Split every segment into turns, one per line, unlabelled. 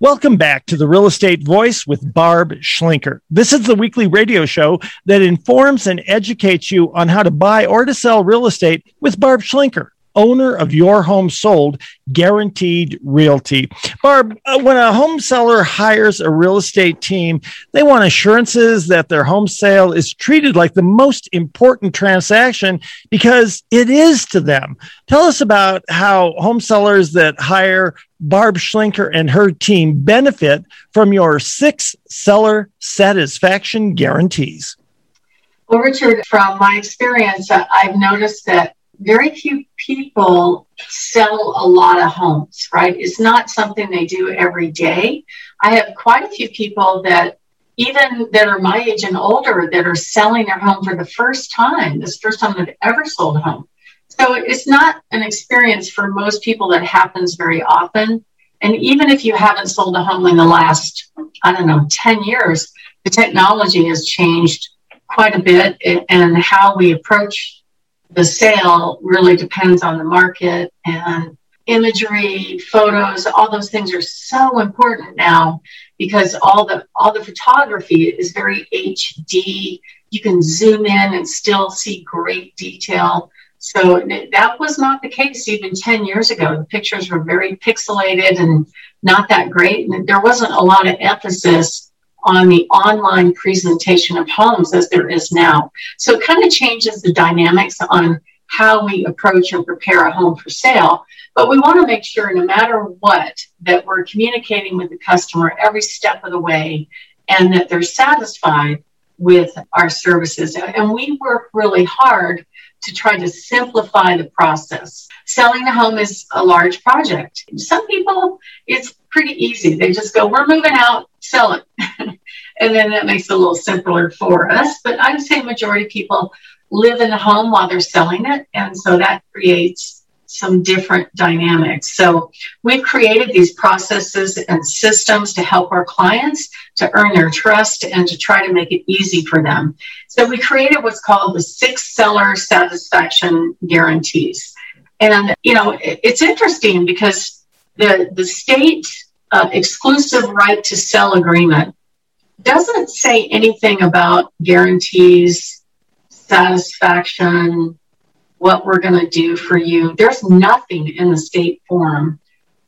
Welcome back to the Real Estate Voice with Barb Schlinker. This is the weekly radio show that informs and educates you on how to buy or to sell real estate with Barb Schlinker owner of your home sold guaranteed realty barb uh, when a home seller hires a real estate team they want assurances that their home sale is treated like the most important transaction because it is to them tell us about how home sellers that hire barb schlinker and her team benefit from your six seller satisfaction guarantees
well, Richard, from my experience, I've noticed that very few people sell a lot of homes, right? It's not something they do every day. I have quite a few people that even that are my age and older that are selling their home for the first time. This first time they've ever sold a home. So it's not an experience for most people that happens very often. And even if you haven't sold a home in the last, I don't know, 10 years, the technology has changed quite a bit and how we approach the sale really depends on the market and imagery, photos, all those things are so important now because all the all the photography is very HD. You can zoom in and still see great detail. So that was not the case even 10 years ago. The pictures were very pixelated and not that great. And there wasn't a lot of emphasis on the online presentation of homes as there is now. So it kind of changes the dynamics on how we approach and prepare a home for sale. But we want to make sure, no matter what, that we're communicating with the customer every step of the way and that they're satisfied with our services. And we work really hard to try to simplify the process. Selling a home is a large project. Some people, it's pretty easy. They just go, we're moving out, sell it. and then that makes it a little simpler for us. But I'd say majority of people live in the home while they're selling it. And so that creates some different dynamics. So we've created these processes and systems to help our clients to earn their trust and to try to make it easy for them. So we created what's called the six seller satisfaction guarantees. And, you know, it's interesting because the, the state uh, exclusive right to sell agreement doesn't say anything about guarantees, satisfaction, what we're going to do for you. There's nothing in the state form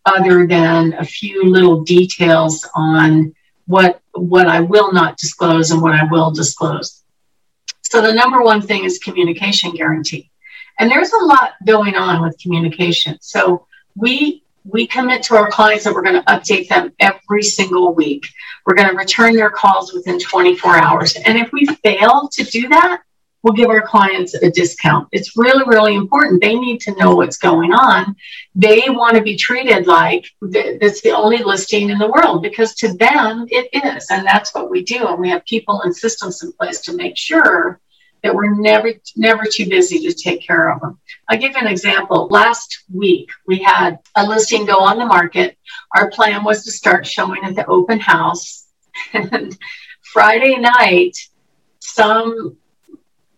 other than a few little details on what what I will not disclose and what I will disclose. So the number one thing is communication guarantee. And there's a lot going on with communication. So we we commit to our clients that we're going to update them every single week. We're going to return their calls within 24 hours. And if we fail to do that, we'll give our clients a discount. It's really, really important. They need to know what's going on. They want to be treated like that's the only listing in the world because to them it is. And that's what we do. And we have people and systems in place to make sure that we're never never too busy to take care of them. I'll give you an example. Last week we had a listing go on the market. Our plan was to start showing at the open house. And Friday night, some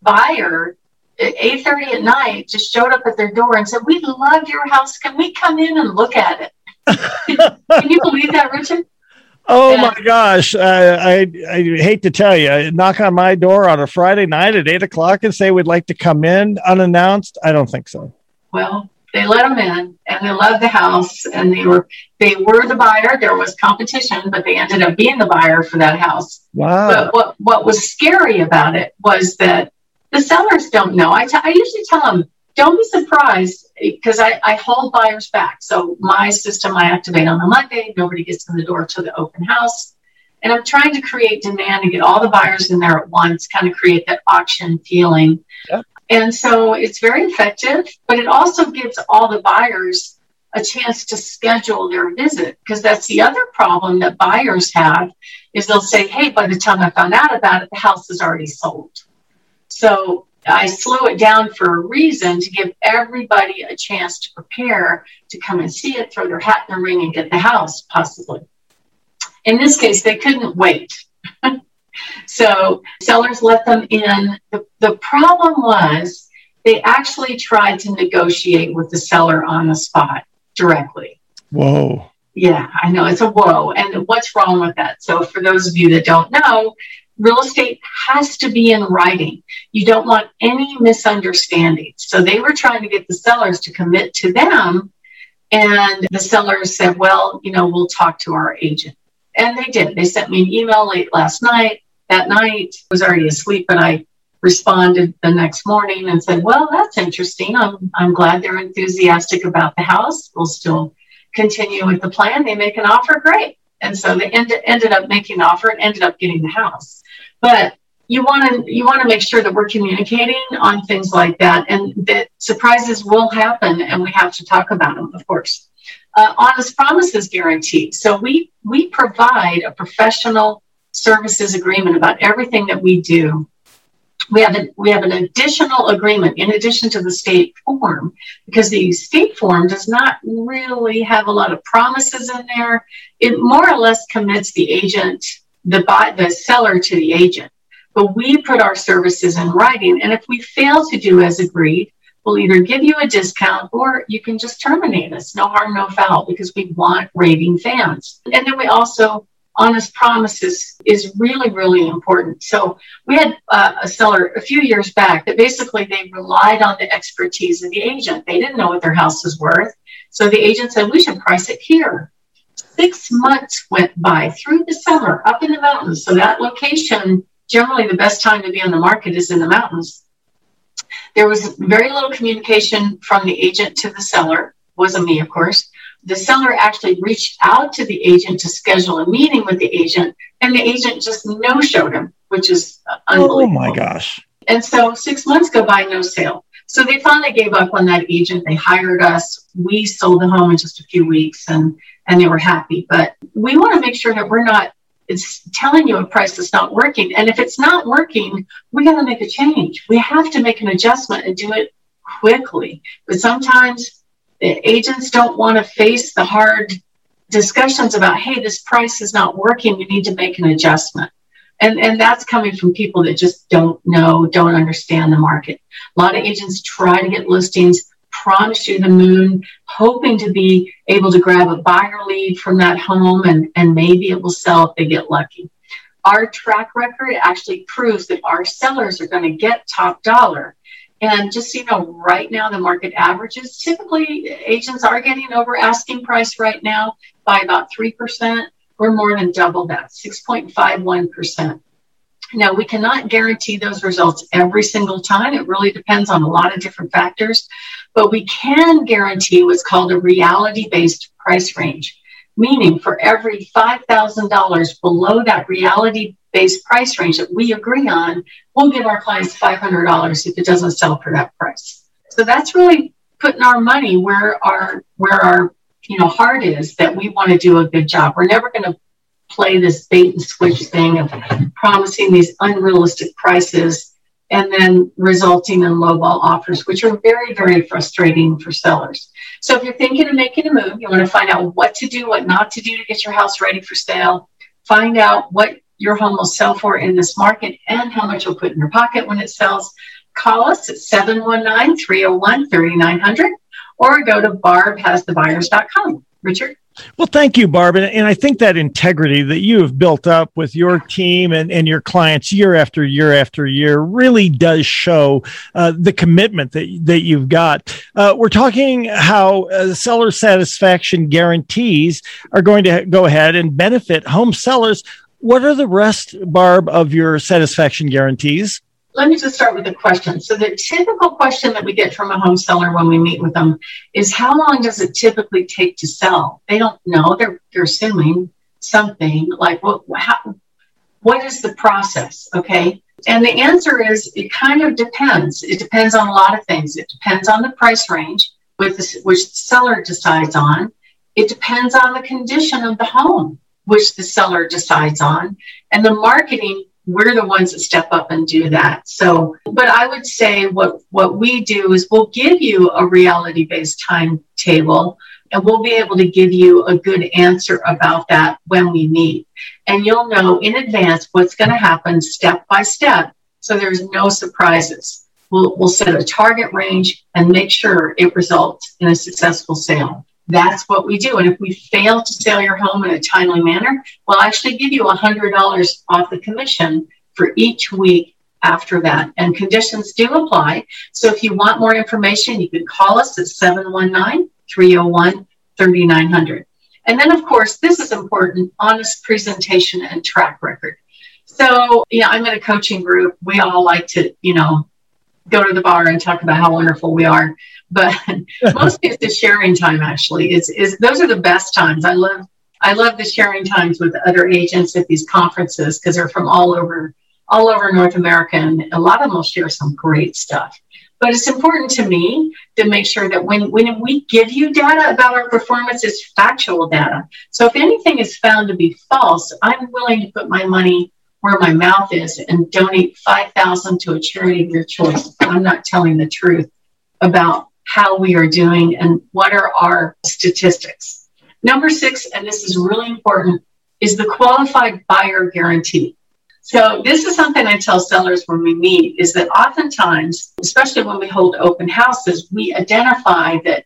buyer at 8:30 at night just showed up at their door and said, We love your house. Can we come in and look at it? Can you believe that, Richard?
Oh my gosh. I, I hate to tell you, knock on my door on a Friday night at eight o'clock and say we'd like to come in unannounced. I don't think so.
Well, they let them in and they loved the house and they were they were the buyer. There was competition, but they ended up being the buyer for that house.
Wow.
But what, what was scary about it was that the sellers don't know. I, t- I usually tell them, don't be surprised because I, I hold buyers back. So my system I activate on a Monday. Nobody gets in the door to the open house. And I'm trying to create demand and get all the buyers in there at once, kind of create that auction feeling. Yeah. And so it's very effective, but it also gives all the buyers a chance to schedule their visit because that's the other problem that buyers have is they'll say, hey, by the time I found out about it, the house is already sold. So I slow it down for a reason to give everybody a chance to prepare to come and see it, throw their hat in the ring, and get the house, possibly. In this case, they couldn't wait. so sellers let them in. The, the problem was they actually tried to negotiate with the seller on the spot directly.
Whoa.
Yeah, I know it's a whoa. And what's wrong with that? So, for those of you that don't know, real estate has to be in writing. You don't want any misunderstandings. So, they were trying to get the sellers to commit to them. And the sellers said, well, you know, we'll talk to our agent. And they did. They sent me an email late last night. That night, I was already asleep, and I responded the next morning and said, Well, that's interesting. I'm, I'm glad they're enthusiastic about the house. We'll still continue with the plan. They make an offer, great. And so they end, ended up making an offer and ended up getting the house. But you want to you want to make sure that we're communicating on things like that, and that surprises will happen, and we have to talk about them, of course. Uh, honest promises guarantee. So we we provide a professional services agreement about everything that we do we have we have an additional agreement in addition to the state form because the state form does not really have a lot of promises in there. It more or less commits the agent, the buy, the seller to the agent. But we put our services in writing, and if we fail to do as agreed, we'll either give you a discount or you can just terminate us. No harm, no foul, because we want raving fans. And then we also honest promises is really, really important. So we had uh, a seller a few years back that basically they relied on the expertise of the agent. They didn't know what their house was worth. So the agent said, we should price it here. Six months went by through the summer up in the mountains. So that location, generally the best time to be on the market is in the mountains. There was very little communication from the agent to the seller, wasn't me, of course the seller actually reached out to the agent to schedule a meeting with the agent, and the agent just no showed him, which is unbelievable.
Oh my gosh.
And so six months go by, no sale. So they finally gave up on that agent. They hired us. We sold the home in just a few weeks and, and they were happy. But we want to make sure that we're not it's telling you a price that's not working. And if it's not working, we got to make a change. We have to make an adjustment and do it quickly. But sometimes agents don't want to face the hard discussions about, hey, this price is not working. We need to make an adjustment. And, and that's coming from people that just don't know, don't understand the market. A lot of agents try to get listings, promise you the moon, hoping to be able to grab a buyer lead from that home and, and maybe it will sell if they get lucky. Our track record actually proves that our sellers are going to get top dollar and just so you know, right now the market averages typically agents are getting over asking price right now by about 3%. We're more than double that, 6.51%. Now, we cannot guarantee those results every single time. It really depends on a lot of different factors, but we can guarantee what's called a reality based price range, meaning for every $5,000 below that reality based price range that we agree on, we'll give our clients $500 if it doesn't sell for that price. So that's really putting our money where our where our you know heart is that we want to do a good job. We're never going to play this bait and switch thing of promising these unrealistic prices and then resulting in lowball offers, which are very, very frustrating for sellers. So if you're thinking of making a move, you want to find out what to do, what not to do to get your house ready for sale. Find out what your home will sell for in this market and how much you'll put in your pocket when it sells, call us at 719 301 3900 or go to barbhasthebuyers.com. Richard?
Well, thank you, Barb. And, I think that integrity that you have built up with your team and, and your clients year after year after year really does show uh, the commitment that, that you've got. Uh, we're talking how uh, seller satisfaction guarantees are going to go ahead and benefit home sellers what are the rest, Barb, of your satisfaction guarantees?
Let me just start with the question. So, the typical question that we get from a home seller when we meet with them is how long does it typically take to sell? They don't know. They're, they're assuming something like what, how, what is the process? Okay. And the answer is it kind of depends. It depends on a lot of things. It depends on the price range, with the, which the seller decides on. It depends on the condition of the home which the seller decides on. And the marketing, we're the ones that step up and do that. So, but I would say what, what we do is we'll give you a reality based timetable and we'll be able to give you a good answer about that when we meet. And you'll know in advance what's going to happen step by step. So there's no surprises. We'll, we'll set a target range and make sure it results in a successful sale. That's what we do. And if we fail to sell your home in a timely manner, we'll actually give you $100 off the commission for each week after that. And conditions do apply. So if you want more information, you can call us at 719 301 3900. And then, of course, this is important honest presentation and track record. So, yeah, I'm in a coaching group. We all like to, you know, go to the bar and talk about how wonderful we are. But mostly it's the sharing time actually. Is is those are the best times. I love I love the sharing times with other agents at these conferences because they're from all over all over North America and a lot of them will share some great stuff. But it's important to me to make sure that when, when we give you data about our performance, it's factual data. So if anything is found to be false, I'm willing to put my money where my mouth is and donate 5000 to a charity of your choice. I'm not telling the truth about how we are doing and what are our statistics. Number six, and this is really important, is the qualified buyer guarantee. So this is something I tell sellers when we meet is that oftentimes, especially when we hold open houses, we identify that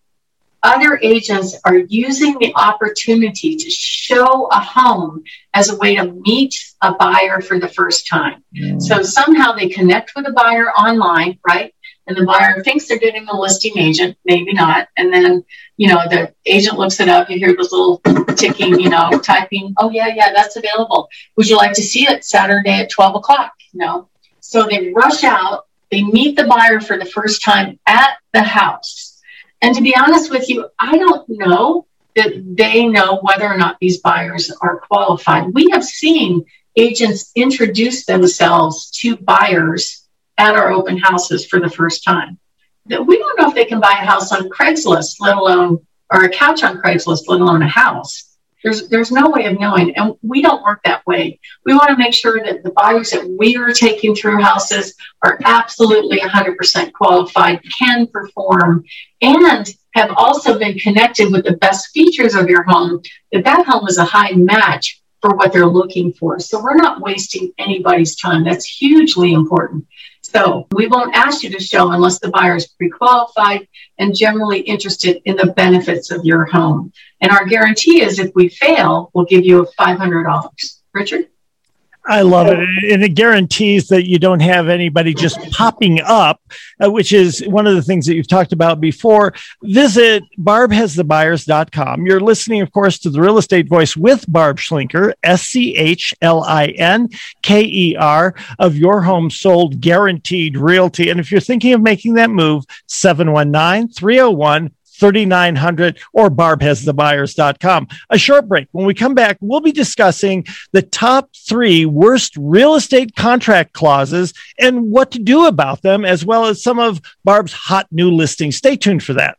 other agents are using the opportunity to show a home as a way to meet a buyer for the first time. Mm. So somehow they connect with a buyer online, right? And the buyer thinks they're getting a listing agent, maybe not. And then, you know, the agent looks it up. You hear this little ticking, you know, typing. Oh, yeah, yeah, that's available. Would you like to see it Saturday at 12 o'clock? You know, so they rush out. They meet the buyer for the first time at the house. And to be honest with you, I don't know that they know whether or not these buyers are qualified. We have seen agents introduce themselves to buyers at our open houses for the first time. We don't know if they can buy a house on Craigslist, let alone, or a couch on Craigslist, let alone a house. There's, there's no way of knowing. And we don't work that way. We want to make sure that the buyers that we are taking through houses are absolutely 100% qualified, can perform, and have also been connected with the best features of your home, that that home is a high match for what they're looking for. So we're not wasting anybody's time. That's hugely important. So we won't ask you to show unless the buyer is pre-qualified and generally interested in the benefits of your home. And our guarantee is if we fail, we'll give you $500. Richard?
I love it. And it guarantees that you don't have anybody just popping up, uh, which is one of the things that you've talked about before. Visit barbhasthebuyers.com. You're listening, of course, to the real estate voice with Barb Schlinker, S C H L I N K E R, of your home sold guaranteed realty. And if you're thinking of making that move, 719 301 3900 or barbhasthebuyers.com. A short break. When we come back, we'll be discussing the top three worst real estate contract clauses and what to do about them, as well as some of Barb's hot new listings. Stay tuned for that.